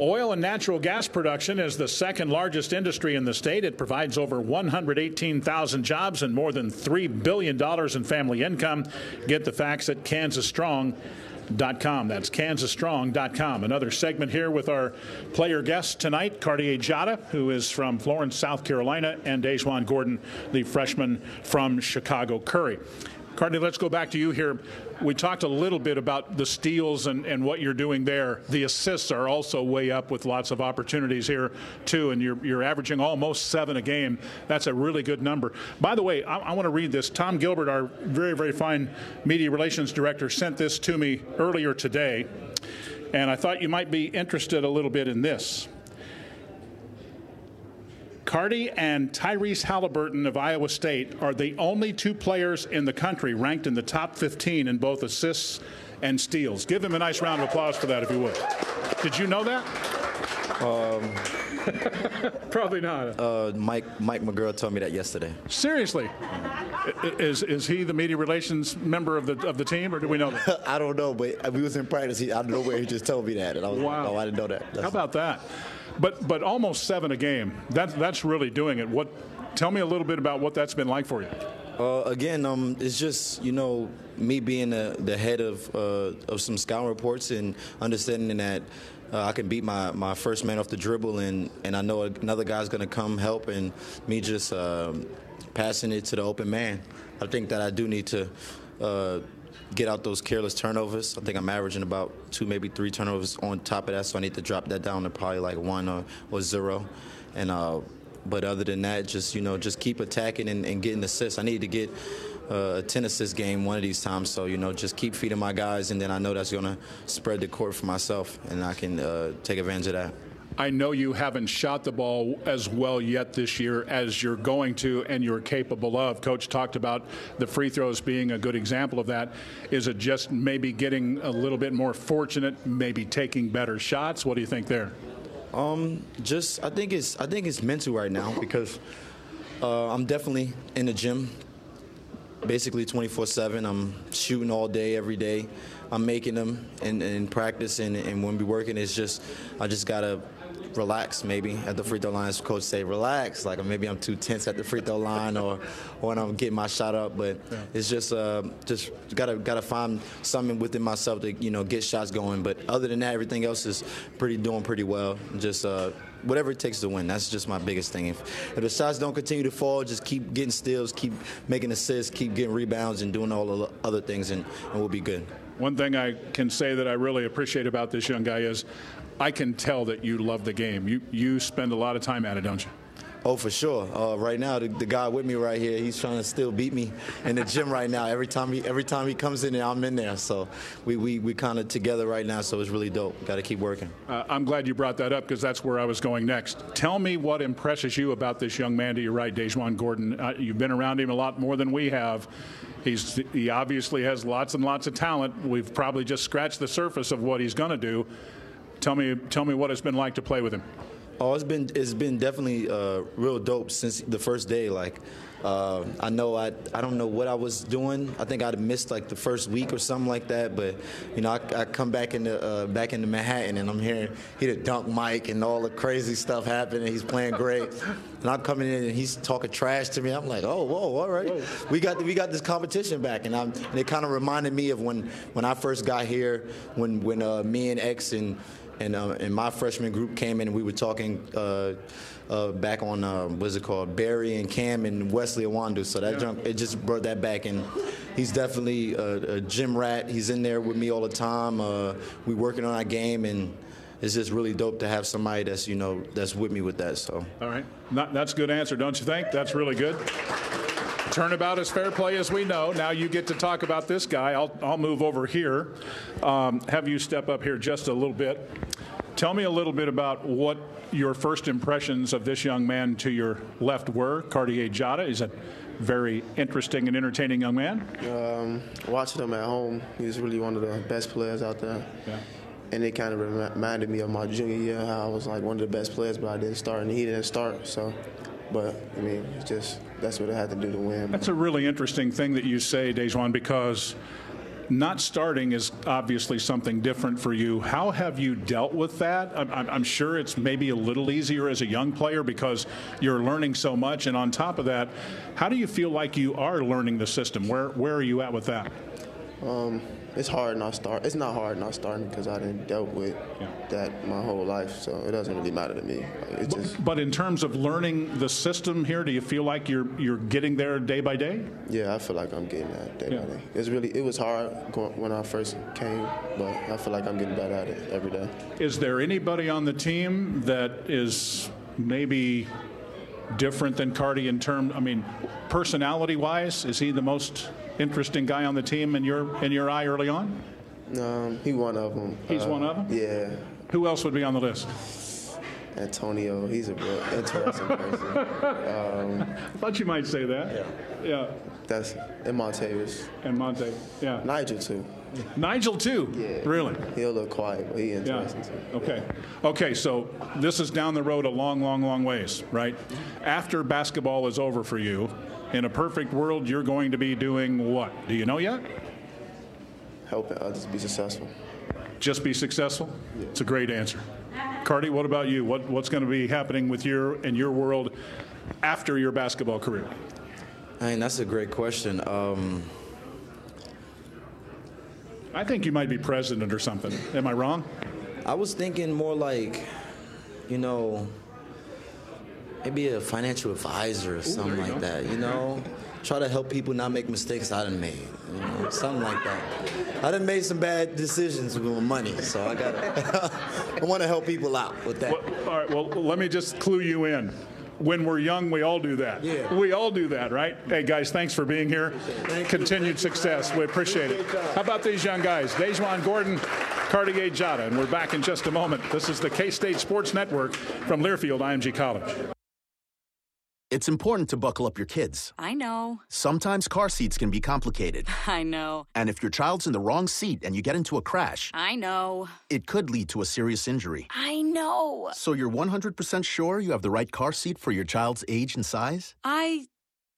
Oil and natural gas production is the second largest industry in the state. It provides over 118,000 jobs and more than $3 billion in family income. Get the facts at Kansas Strong. Com. That's kansasstrong.com. Another segment here with our player guest tonight, Cartier Diarra, who is from Florence, South Carolina, and DaJuan Gordon, the freshman from Chicago Curie. Cartier, let's go back to you here. We talked a little bit about the steals and, and what you're doing there. The assists are also way up with lots of opportunities here, too, and you're, you're averaging almost seven a game. That's a really good number. By the way, I, I want to read this. Tom Gilbert, our very, very fine media relations director, sent this to me earlier today, and I thought you might be interested a little bit in this. Cardi and Tyrese Halliburton of Iowa State are the only two players in the country ranked in the top 15 in both assists and steals. Give him a nice round of applause for that, if you would. Did you know that? Um, (laughs) Probably not. Uh, Mike Mike McGuirl told me that yesterday. Seriously, is is he the media relations member of the of the team, or do we know that? (laughs) I don't know, but we was in practice. He, I don't know where he just told me that, and I was wow. like, oh, I didn't know that. That's How about that? But but almost seven a game. That that's really doing it. What? Tell me a little bit about what that's been like for you. Uh, again, um, it's just you know me being the, the head of uh, of some scouting reports and understanding that uh, I can beat my, my first man off the dribble and, and I know another guy's going to come help and me just um, passing it to the open man. I think that I do need to uh, get out those careless turnovers. I think I'm averaging about two, maybe three turnovers on top of that, so I need to drop that down to probably like one or, or zero. And uh, but other than that, just you know, just keep attacking and, and getting assists. I need to get uh, a 10 assist game one of these times. So, you know, just keep feeding my guys, and then I know that's going to spread the court for myself, and I can uh, take advantage of that. I know you haven't shot the ball as well yet this year as you're going to and you're capable of. Coach talked about the free throws being a good example of that. Is it just maybe getting a little bit more fortunate, maybe taking better shots? What do you think there? Um, just I think it's I think it's mental right now because uh, I'm definitely in the gym basically 24/7. I'm shooting all day, every day. I'm making them in, in practice, and, and when we're working, it's just I just gotta relax maybe at the free throw line. As coach say, relax. Like maybe I'm too tense at the free throw line, or, or when I'm getting my shot up. But yeah. it's just uh, just gotta gotta find something within myself to you know get shots going. But other than that, everything else is pretty doing pretty well. Just uh, whatever it takes to win. That's just my biggest thing. If, if the shots don't continue to fall, just keep getting steals, keep making assists, keep getting rebounds, and doing all the other things, and, and we'll be good. One thing I can say that I really appreciate about this young guy is I can tell that you love the game. You you spend a lot of time at it, don't you? Oh, for sure. Uh, right now, the, the, guy with me right here, he's trying to still beat me in the gym right now. Every time he every time he comes in there, I'm in there. So we we, we kind of together right now. So it's really dope. Got to keep working. Uh, I'm glad you brought that up because that's where I was going next. Tell me what impresses you about this young man to your right, DaJuan Gordon. Uh, you've been around him a lot more than we have. He's he obviously has lots and lots of talent. We've probably just scratched the surface of what he's going to do. Tell me tell me what it's been like to play with him. Oh, it's been it's been definitely uh, real dope since the first day. Like, uh, I know I I don't know what I was doing. I think I'd missed like the first week or something like that. But you know, I, I come back into uh, back into Manhattan and I'm hearing he the dunk Mike and all the crazy stuff happening. He's playing great, (laughs) and I'm coming in and he's talking trash to me. I'm like, oh, whoa, all right, we got we got this competition back, and, I'm, and it kind of reminded me of when when I first got here, when when uh, me and X and and uh, and my freshman group came in and we were talking uh, uh, back on uh, what's it called Barry and Cam and Wesley Iwundu. So that yeah. jump it just brought that back and he's definitely a, a, gym rat. He's in there with me all the time. Uh, we working on our game and. It's just really dope to have somebody that's you know that's with me with that. So. All right, Not, that's a good answer, don't you think? That's really good. Turnabout is fair play, as we know. Now you get to talk about this guy. I'll, I'll move over here. Um, have you step up here just a little bit. Tell me a little bit about what your first impressions of this young man to your left were. Cartier Diarra is a very interesting and entertaining young man. Um, watching him at home, he's really one of the best players out there. Yeah. And it kind of reminded me of my junior year, how I was like one of the best players, but I didn't start, and he didn't start. So but I mean, it's just that's what I had to do to win. That's a really interesting thing that you say, DaJuan, because not starting is obviously something different for you. How have you dealt with that? I'm, I'm, sure it's maybe a little easier as a young player because you're learning so much. And on top of that, how do you feel like you are learning the system? Where where are you at with that? Um, it's hard not start. It's not hard not starting because I didn't dealt with yeah. that my whole life, so it doesn't really matter to me. It's just. But in terms of learning the system here, do you feel like you're you're getting there day by day? Yeah, I feel like I'm getting that day yeah. by day. It's really it was hard when I first came, but I feel like I'm getting better at it every day. Is there anybody on the team that is maybe different than Cardi in terms? I mean, personality-wise, is he the most interesting guy on the team in your in your eye early on? Um, he one of them. He's uh, one of them. Yeah. Who else would be on the list? Antonio, he's a real interesting person. (laughs) Um, I thought you might say that. Yeah. Yeah. That's and Montavious. And Monte. Yeah. Nigel too. Nigel too. Yeah. Really. He'll look quiet, but he interesting yeah. too. Okay. Okay. So this is down the road a long, long, long ways, right? After basketball is over for you, in a perfect world, you're going to be doing what? Do you know yet? Helping others be successful. Just be successful? Yeah. It's a great answer. Cardi, what about you? What, what's going to be happening with your in your world after your basketball career? I mean, that's a great question. Um, I think you might be president or something. Am I wrong? I was thinking more like, you know, maybe a financial advisor or something like go. that. You know, try to help people not make mistakes I done made. You know, something like that. I done made some bad decisions with my money, so I got. (laughs) I want to help people out with that. Well, all right. Well, let me just clue you in when we're young, we all do that. Yeah. We all do that, right? Hey, guys, thanks for being here. Continued success. We appreciate it. How about these young guys? DaJuan Gordon, Cartier Diarra. And we're back in just a moment. This is the K State Sports Network from Learfield IMG College. It's important to buckle up your kids. I know. Sometimes car seats can be complicated. (laughs) I know. And if your child's in the wrong seat and you get into a crash, I know. It could lead to a serious injury. I know. So you're 100% sure you have the right car seat for your child's age and size? I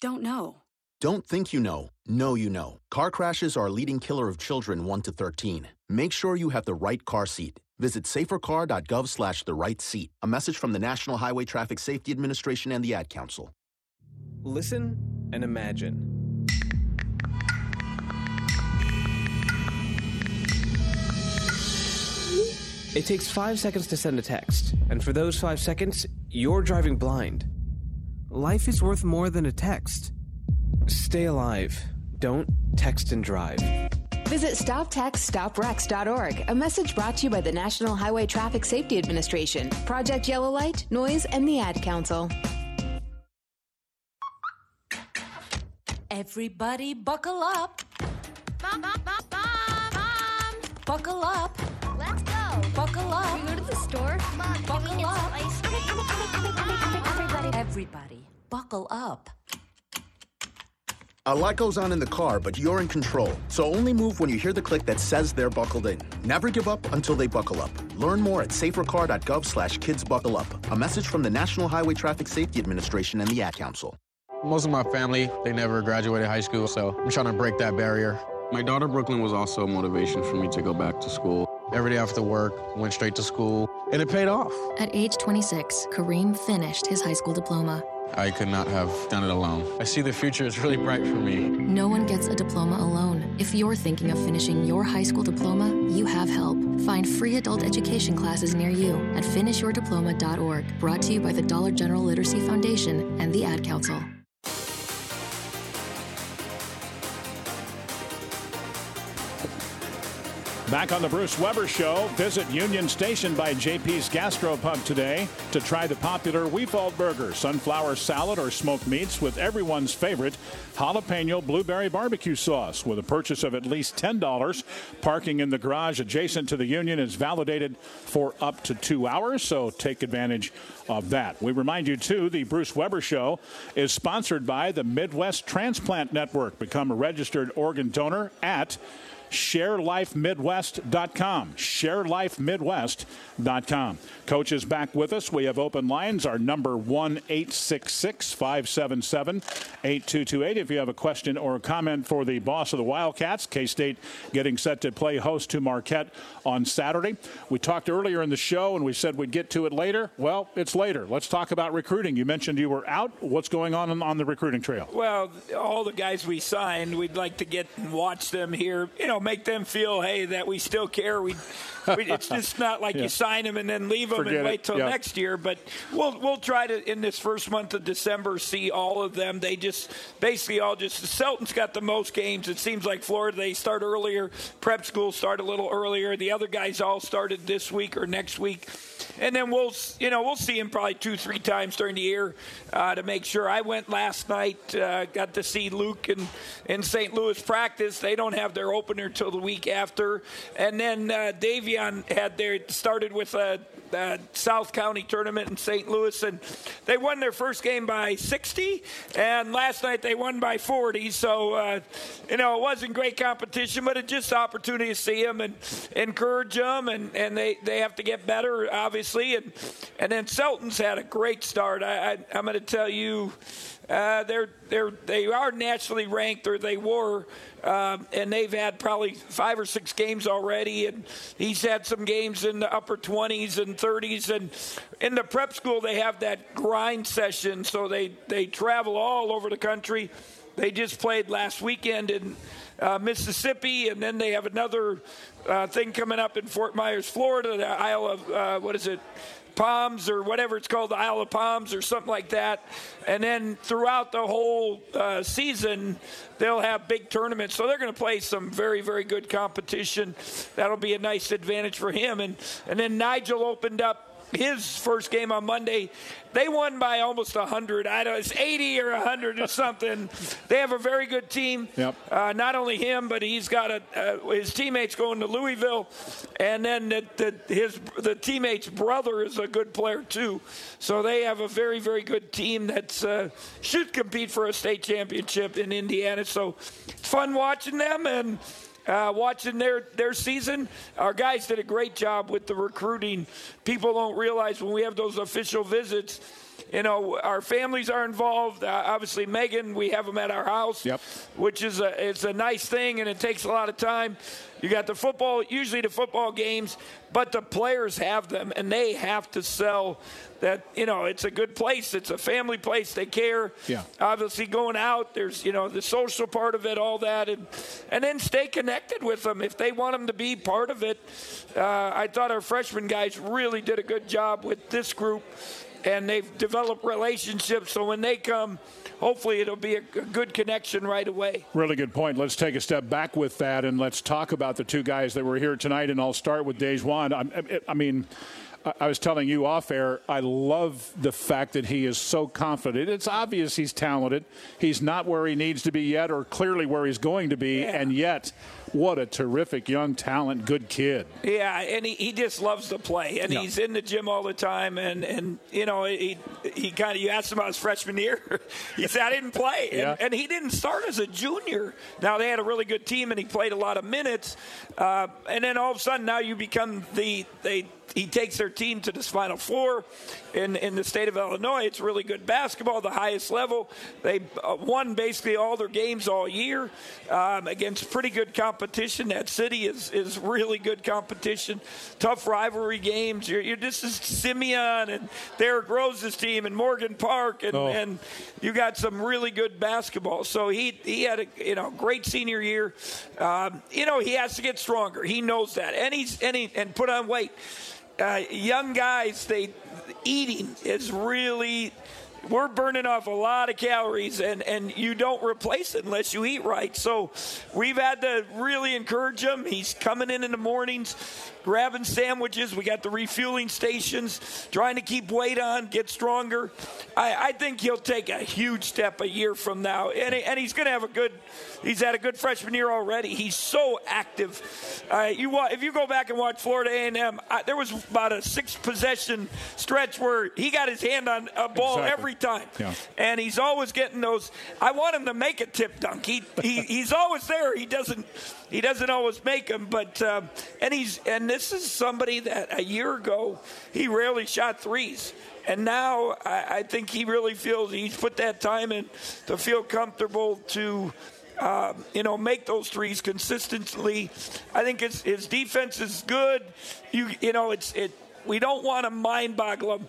don't know. Don't think you know. Know you know. Car crashes are a leading killer of children 1 to 13. Make sure you have the right car seat. Visit safercar.gov slash the right seat. A message from the National Highway Traffic Safety Administration and the Ad Council. Listen and imagine. It takes five seconds to send a text, and for those five seconds, you're driving blind. Life is worth more than a text. Stay alive. Don't text and drive. Visit StopTextsStopWrecks.org, a message brought to you by the National Highway Traffic Safety Administration, Project Yellow Light, Noise, and the Ad Council. Everybody buckle up. Buckle up. Let's go. Buckle up. Can we go to the store? Buckle up. Everybody, everybody, buckle up. A lot goes on in the car, but you're in control. So only move when you hear the click that says they're buckled in. Never give up until they buckle up. Learn more at safercar.gov slash kids buckle up. A message from the National Highway Traffic Safety Administration and the Ad Council. Most of my family, they never graduated high school, so I'm trying to break that barrier. My daughter Brooklyn was also a motivation for me to go back to school. Every day after work, went straight to school, and it paid off. At age 26, Kareem finished his high school diploma. I could not have done it alone. I see the future is really bright for me. No one gets a diploma alone. If you're thinking of finishing your high school diploma, you have help. Find free adult education classes near you at finishyourdiploma.org. Brought to you by the Dollar General Literacy Foundation and the Ad Council. Back on the Bruce Weber Show, visit Union Station by JP's Gastropub today to try the popular Wefald Burger, sunflower salad, or smoked meats with everyone's favorite jalapeno blueberry barbecue sauce. With a purchase of at least $10, parking in the garage adjacent to the Union is validated for up to two hours, so take advantage of that. We remind you, too, the Bruce Weber Show is sponsored by the Midwest Transplant Network. Become a registered organ donor at sharelifemidwest.com. Sharelifemidwest.com. Coach is back with us. We have open lines. Our number 1 866 577 8228. If you have a question or a comment for the boss of the Wildcats, K State getting set to play host to Marquette on Saturday. We talked earlier in the show and we said we'd get to it later. Well, it's later. Let's talk about recruiting. You mentioned you were out. What's going on on the recruiting trail? Well, all the guys we signed, we'd like to get and watch them here. You know, make them feel, hey, that we still care. We, we it's just (laughs) not like Yeah. you sign them and then leave them Forget and it. wait till Yeah. next year. But we'll we'll try to in this first month of December see all of them. They just basically all just the Selton's got the most games. It seems like Florida they start earlier. Prep school start a little earlier. The other guys all started this week or next week. And then we'll, you know, we'll see him probably two, three times during the year uh, to make sure. I went last night, uh, got to see Luke in, in St. Louis practice. They don't have their opener till the week after. And then uh, Davion had their started with a, South County tournament in St. Louis, and they won their first game by 60. And last night they won by 40. So, uh, you know, it wasn't great competition, but it's just opportunity to see them and encourage them, and, and they, they have to get better. And and then Selton's had a great start. I, I, I'm going to tell you, uh, they're they're they are nationally ranked, or they were, um, and they've had probably five or six games already, and he's had some games in the upper 20s and 30s, and in the prep school they have that grind session, so they they travel all over the country. They just played last weekend in uh, Mississippi, and then they have another uh, thing coming up in Fort Myers, Florida, the Isle of uh, what is it? Palms or whatever it's called, the Isle of Palms or something like that. And then throughout the whole uh, season, they'll have big tournaments. So they're going to play some very, very good competition. That'll be a nice advantage for him. And and then Nijel opened up his first game on Monday. They won by almost 100. I don't, know, it's 80 or 100 or something. They have a very good team. Yep. Uh, not only him, but he's got a, uh, his teammates going to Louisville, and then the, the, his the teammate's brother is a good player too. So they have a very very good team that uh, should compete for a state championship in Indiana. So it's fun watching them and. Uh, watching their, their season, our guys did a great job with the recruiting. People don't realize when we have those official visits, you know, our families are involved. Uh, obviously, Megan, we have them at our house, Yep. which is a it's a nice thing, and it takes a lot of time. You got the football, usually the football games, but the players have them, and they have to sell that. You know, it's a good place. It's a family place. They care. Yeah. Obviously, going out, there's you know the social part of it, all that, and and then stay connected with them if they want them to be part of it. Uh, I thought our freshman guys really did a good job with this group and they've developed relationships. So when they come, hopefully it'll be a, good connection right away. Really good point. Let's take a step back with that and let's talk about the two guys that were here tonight. And I'll start with DaJuan. I, I mean, I- I was telling you off air, I love the fact that he is so confident. It's obvious he's talented. He's not where he needs to be yet, or clearly where he's going to be, and yet, what a terrific young talent, good kid. Yeah, and he, he just loves to play, and Yeah. he's in the gym all the time. And, and you know, he he kind of you asked him about his freshman year, (laughs) he said I didn't play, Yeah. and, and he didn't start as a junior. Now they had a really good team, and he played a lot of minutes. Uh, and then all of a sudden, now you become the they. He takes their team to this Final Four in, in the state of Illinois. It's really good basketball, the highest level. They uh, won basically all their games all year um, against pretty good competition. That city is, is really good competition. Tough rivalry games. You're, you're this is Simeon and Derrick Rose's team and Morgan Park and, Oh. and you got some really good basketball. So he he had a you know great senior year. Um, you know he has to get stronger. He knows that, and he's and he and put on weight. Uh, young guys, they eating is really. We're burning off a lot of calories, and, and you don't replace it unless you eat right. So we've had to really encourage him. He's coming in in the mornings, grabbing sandwiches. We got the refueling stations, trying to keep weight on, get stronger. I, I think he'll take a huge step a year from now, and, and he's going to have a good. He's had a good freshman year already. He's so active. Uh, you wa- if you go back and watch Florida A&M, I, there was about a six possession stretch where he got his hand on a ball Exactly. every time, Yeah. and he's always getting those. I want him to make a tip dunk. He, he (laughs) he's always there. He doesn't he doesn't always make them, but um, and he's and this is somebody that a year ago he rarely shot threes. And now I, I think he really feels he's put that time in to feel comfortable to um, you know, make those threes consistently. I think his, his defense is good. You you know, it's it. We don't want to mind boggle him.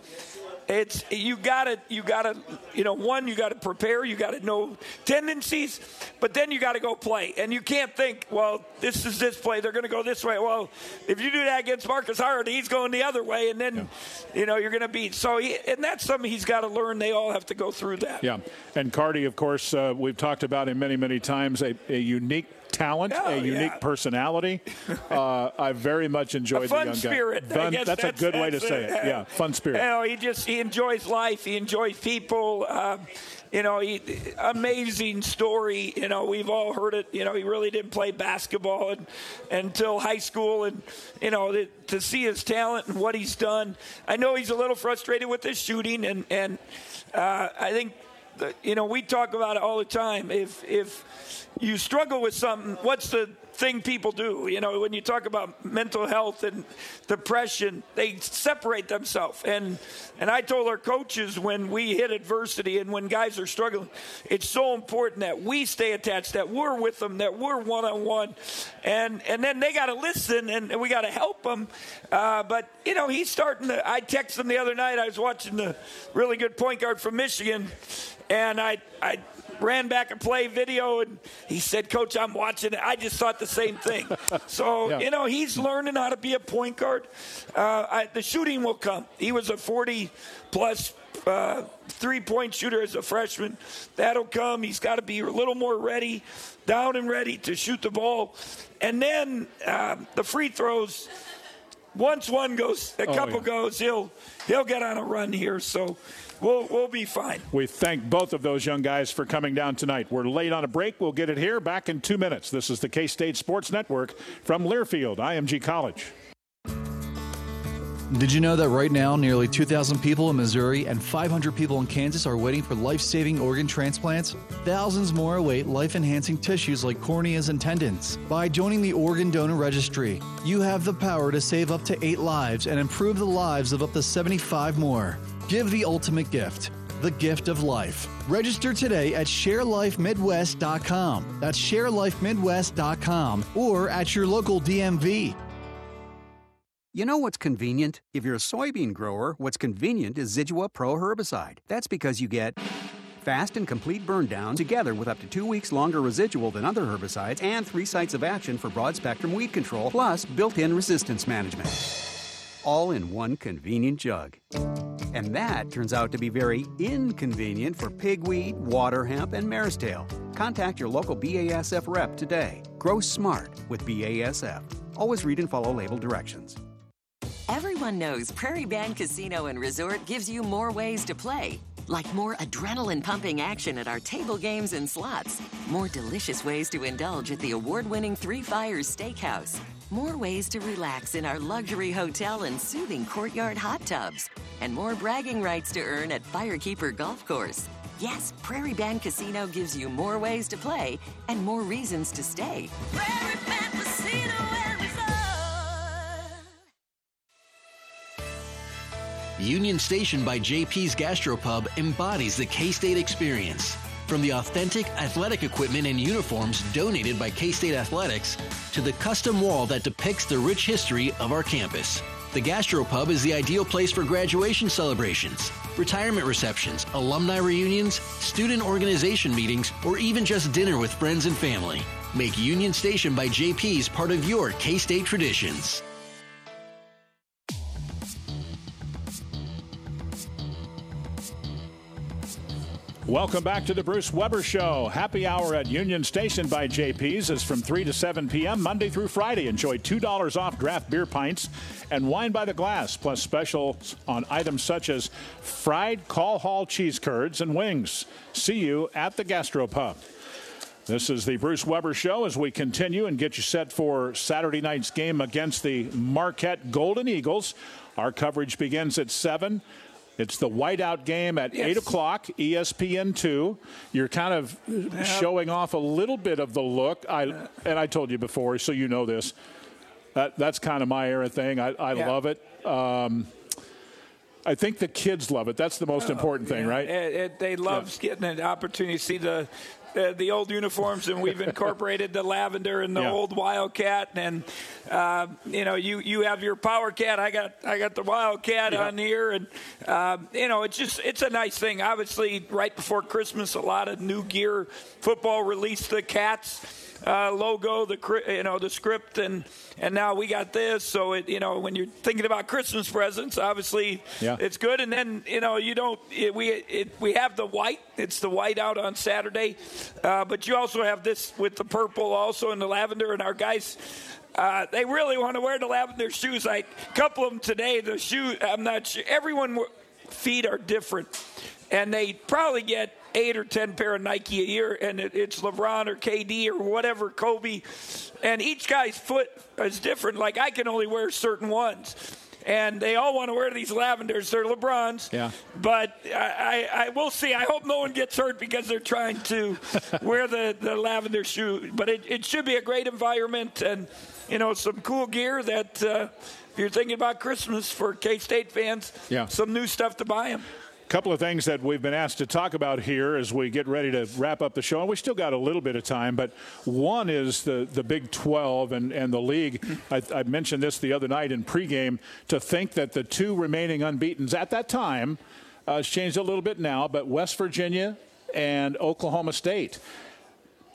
It's you gotta you gotta you know one you gotta prepare you gotta know tendencies, but then you gotta go play. And you can't think well this is this play they're gonna go this way. Well if you do that against Markus Howard he's going the other way and then you know you're gonna beat. So he, and that's something he's got to learn. They all have to go through that. Yeah, and Cardi, of course, uh, we've talked about him many, many times. A, a unique talent, a unique yeah. personality. (laughs) Uh, I very much enjoyed a the young spirit. guy. Fun, guess that's, a good way to that's say it. Yeah, fun spirit. You know, he just he enjoys life. He enjoys people. Um, you know, he, amazing story. You know, we've all heard it. You know, he really didn't play basketball and, until high school, and you know, to, to see his talent and what he's done. I know he's a little frustrated with his shooting, and and uh, I think you know we talk about it all the time. If if you struggle with something, what's the thing people do? You know, when you talk about mental health and depression, they separate themselves. And and I told our coaches when we hit adversity and when guys are struggling, it's so important that we stay attached, that we're with them, that we're one on one, and and then they got to listen and, we got to help them. Uh, but you know, he's starting to. I texted him the other night. I was watching the really good point guard from Michigan, and I I ran back and play video and he said coach i'm watching it. I just thought the same thing. (laughs) So Yeah. you know he's learning how to be a point guard. Uh, I, the shooting will come. He was a 40 plus uh, three point shooter as a freshman. That'll come. He's got to be a little more ready down and ready to shoot the ball. And then uh, the free throws once one goes a Oh, couple yeah. goes he'll he'll get on a run here so we'll we'll be fine We thank both of those young guys for coming down tonight. We're late on a break. We'll get it here back in two minutes. This is the K State Sports Network from Learfield, IMG College. Did you know that right now, nearly 2,000 people in Missouri and 500 people in Kansas are waiting for life saving organ transplants? Thousands more await life enhancing tissues like corneas and tendons. By joining the Organ Donor Registry, you have the power to save up to eight lives and improve the lives of up to 75 more. Give the ultimate gift the gift of life. Register today at sharelifemidwest.com. That's sharelifemidwest.com or at your local DMV. You know what's convenient? If you're a soybean grower, what's convenient is Zidua Pro herbicide. That's because you get fast and complete burn down together with up to two weeks longer residual than other herbicides and three sites of action for broad spectrum weed control, plus built in resistance management. All in one convenient jug. And that turns out to be very inconvenient for pigweed, water hemp, and mare's tail. Contact your local BASF rep today. Grow smart with BASF. Always read and follow label directions. Everyone knows Prairie Band Casino and Resort gives you more ways to play. Like more adrenaline pumping action at our table games and slots. More delicious ways to indulge at the award winning Three Fires Steakhouse. More ways to relax in our luxury hotel and soothing courtyard hot tubs. And more bragging rights to earn at Firekeeper Golf Course. Yes, Prairie Band Casino gives you more ways to play and more reasons to stay. Prairie Band Casino Union Station by JP's Gastropub embodies the K State experience. From the authentic athletic equipment and uniforms donated by K State Athletics to the custom wall that depicts the rich history of our campus. The Gastropub is the ideal place for graduation celebrations, retirement receptions, alumni reunions, student organization meetings, or even just dinner with friends and family. Make Union Station by JP's part of your K State traditions. Welcome back to the Bruce Weber Show. Happy hour at Union Station by JP's is from 3 to 7 p.m. Monday through Friday. Enjoy $2 off draft beer pints and wine by the glass, plus specials on items such as fried call hall cheese curds and wings. See you at the Gastropub. This is the Bruce Weber Show as we continue and get you set for Saturday night's game against the Marquette Golden Eagles. Our coverage begins at 7. It's the whiteout game at Yes. 8 o'clock, ESPN 2. You're kind of showing off a little bit of the look. I And I told you before, so you know this. That, that's kind of my era thing. I, I Yeah. love it. Um, I think the kids love it. That's the most important thing, right? It, it, they love getting an opportunity to see the, the the old uniforms, and we've incorporated the lavender and the Yeah. old Wildcat, and uh, you know, you you have your Power Cat. I got I got the Wildcat Yeah. on here, and uh, you know, it's just it's a nice thing. Obviously, right before Christmas, a lot of new gear. Football released the Cats uh, logo, the you know the script, and and now we got this. So it you know when you're thinking about Christmas presents, obviously Yeah. it's good. And then you know you don't it, we it, we have the white. It's the white out on Saturday, uh, but you also have this with the purple also and the lavender. And our guys. Uh, they really want to wear the lavender shoes. I couple of them today. The shoe, I'm not sure. Everyone feet are different, and they probably get eight or ten pair of Nike a year, and it, it's LeBron or KD or whatever, Kobe, and each guy's foot is different. Like I can only wear certain ones, and they all want to wear these lavenders. They're LeBrons, Yeah. but I, I, I will see. I hope no one gets hurt because they're trying to (laughs) wear the, the lavender shoe. But it, it should be a great environment and, you know, some cool gear that uh, if you're thinking about Christmas for K State fans, Yeah. some new stuff to buy them. Couple of things that we've been asked to talk about here as we get ready to wrap up the show. And we still got a little bit of time, but one is the, the Big 12 and, and the league. I, I mentioned this the other night in pregame to think that the two remaining unbeatens at that time, uh, changed a little bit now, but West Virginia and Oklahoma State.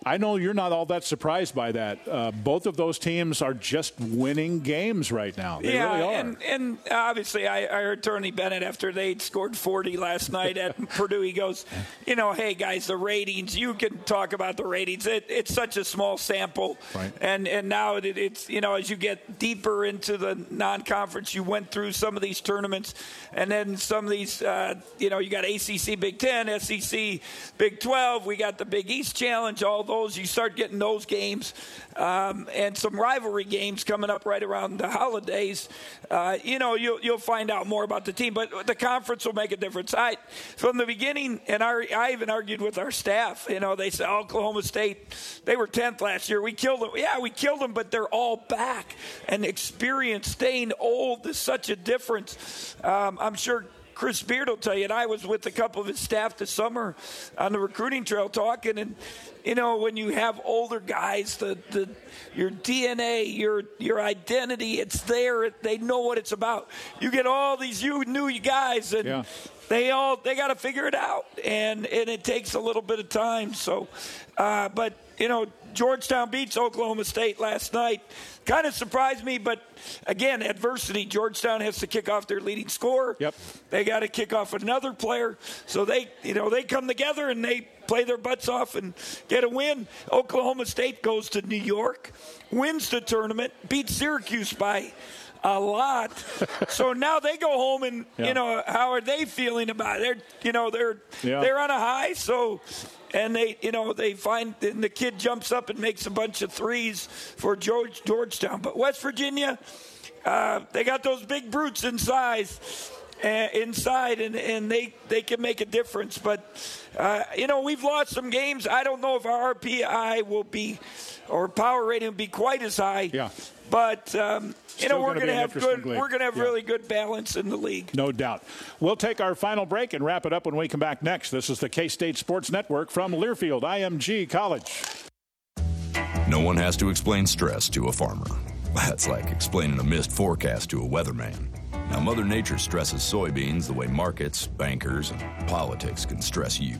I know you're not all that surprised by that. Uh, both of those teams are just winning games right now. They yeah, really are. and and obviously I, I heard Tony Bennett after they scored 40 last night at (laughs) Purdue. He goes, you know, hey guys, the ratings. You can talk about the ratings. It, it's such a small sample, Right. and and now it, it's you know as you get deeper into the non-conference, you went through some of these tournaments, and then some of these, uh, you know, you got ACC, Big Ten, SEC, Big 12. We got the Big East Challenge. All those you start getting those games, um, and some rivalry games coming up right around the holidays. Uh, you know, you'll you'll find out more about the team, but the conference will make a difference. I from the beginning, and I, I even argued with our staff. You know, they said Oklahoma State, they were 10th last year. We killed them. Yeah, we killed them, but they're all back. And experience, staying old is such a difference. Um, I'm sure. Chris Beard will tell you, and I was with a couple of his staff this summer on the recruiting trail talking, and you know when you have older guys, the, the your DNA, your your identity, it's there. They know what it's about. You get all these you new guys, and Yeah. they all they got to figure it out, and and it takes a little bit of time. So, uh, but you know, Georgetown beats Oklahoma State last night. Kind of surprised me, but again, adversity. Georgetown has to kick off their leading scorer. Yep. They got to kick off another player. So they, you know, they come together and they play their butts off and get a win. Oklahoma State goes to New York, wins the tournament, beats Syracuse by a lot. (laughs) so now they go home and Yeah. you know how are they feeling about it? They're you know they're Yeah. they're on a high. So and they you know they find and the kid jumps up and makes a bunch of threes for George Georgetown. But West Virginia, uh, they got those big brutes in size. Uh, inside and, and they, they can make a difference. But, uh, you know, we've lost some games. I don't know if our RPI will be, or power rating will be quite as high. Yeah. But, um, you know, we're gonna going be to an have good, league. we're going to have Yeah. really good balance in the league. No doubt. We'll take our final break and wrap it up when we come back next. This is the K State Sports Network from Learfield IMG College. No one has to explain stress to a farmer. That's like explaining a missed forecast to a weatherman. Now, Mother Nature stresses soybeans the way markets, bankers, and politics can stress you.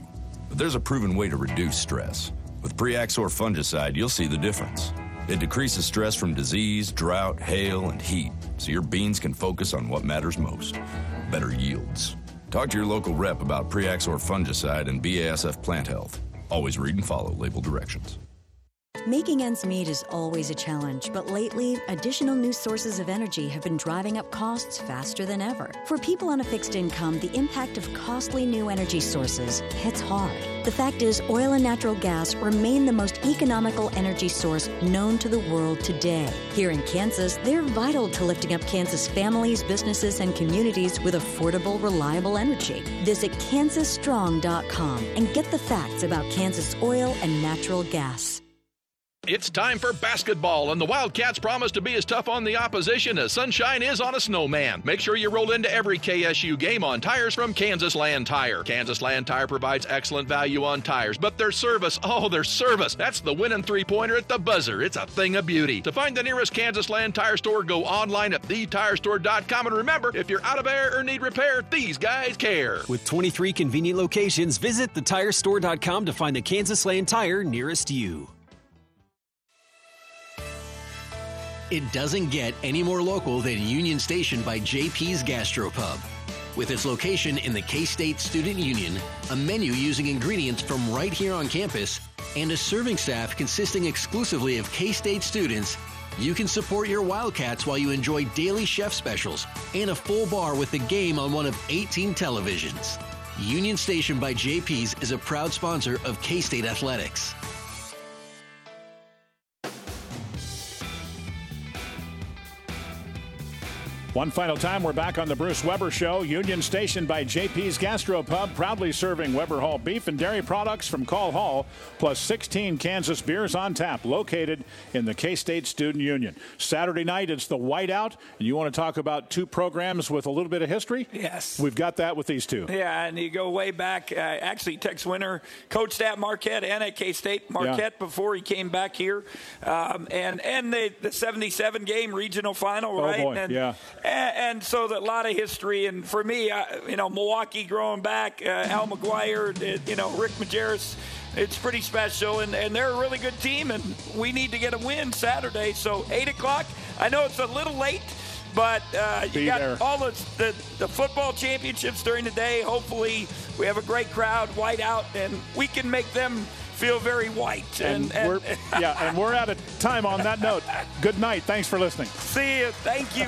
But there's a proven way to reduce stress. With Priaxor fungicide, you'll see the difference. It decreases stress from disease, drought, hail, and heat, so your beans can focus on what matters most better yields. Talk to your local rep about Priaxor fungicide and BASF plant health. Always read and follow label directions. Making ends meet is always a challenge, but lately, additional new sources of energy have been driving up costs faster than ever. For people on a fixed income, the impact of costly new energy sources hits hard. The fact is, oil and natural gas remain the most economical energy source known to the world today. Here in Kansas, they're vital to lifting up Kansas families, businesses, and communities with affordable, reliable energy. Visit kansasstrong.com and get the facts about Kansas oil and natural gas. It's time for basketball, and the Wildcats promise to be as tough on the opposition as sunshine is on a snowman. Make sure you roll into every KSU game on tires from Kansas Land Tire. Kansas Land Tire provides excellent value on tires, but their service, oh, their service, that's the winning three pointer at the buzzer. It's a thing of beauty. To find the nearest Kansas Land Tire store, go online at thetirestore.com. And remember, if you're out of air or need repair, these guys care. With 23 convenient locations, visit thetirestore.com to find the Kansas Land Tire nearest you. It doesn't get any more local than Union Station by JP's Gastropub. With its location in the K State Student Union, a menu using ingredients from right here on campus, and a serving staff consisting exclusively of K State students, you can support your Wildcats while you enjoy daily chef specials and a full bar with the game on one of 18 televisions. Union Station by JP's is a proud sponsor of K State Athletics. One final time, we're back on the Bruce Weber Show. Union Station by JP's Gastropub, proudly serving Weber Hall beef and dairy products from Call Hall, plus 16 Kansas beers on tap, located in the K State Student Union. Saturday night, it's the Whiteout, and you want to talk about two programs with a little bit of history? Yes. We've got that with these two. Yeah, and you go way back. Uh, actually, Tex Winter coached at Marquette and at K State Marquette before he came back here, um, and and the the '77 game regional final, Oh, right? boy, and, yeah. And, and so that a lot of history, and for me, I, you know, Milwaukee growing back, uh, Al McGuire, uh, you know, Rick Majerus. It's pretty special, and, and they're a really good team, and we need to get a win Saturday. So eight o'clock. I know it's a little late. But uh, Be you got there. all the, the the football championships during the day. Hopefully, we have a great crowd, white out, and we can make them feel very white. And, And, we're yeah, and we're out of time on that note. Good night. Thanks for listening. see you. Thank you.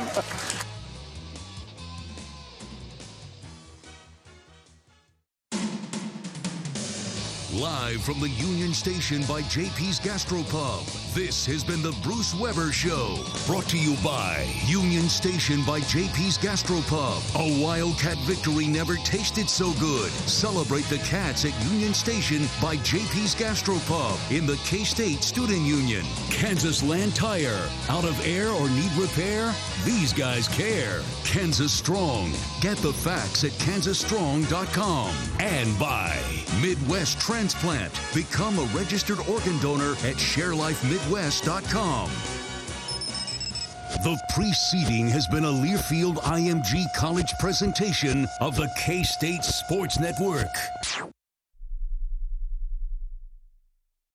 Live from the Union Station by JP's Gastropub, this has been the Bruce Weber Show. Brought to you by Union Station by JP's Gastropub. A Wildcat victory never tasted so good. Celebrate the Cats at Union Station by JP's Gastropub in the K State Student Union. Kansas Land Tire. Out of air or need repair? These guys care. Kansas Strong. Get the facts at kansasstrong.com. And by Midwest Transplant. Become a registered organ donor at sharelifemidwest.com. The preceding has been a Learfield IMG College presentation of the K State Sports Network.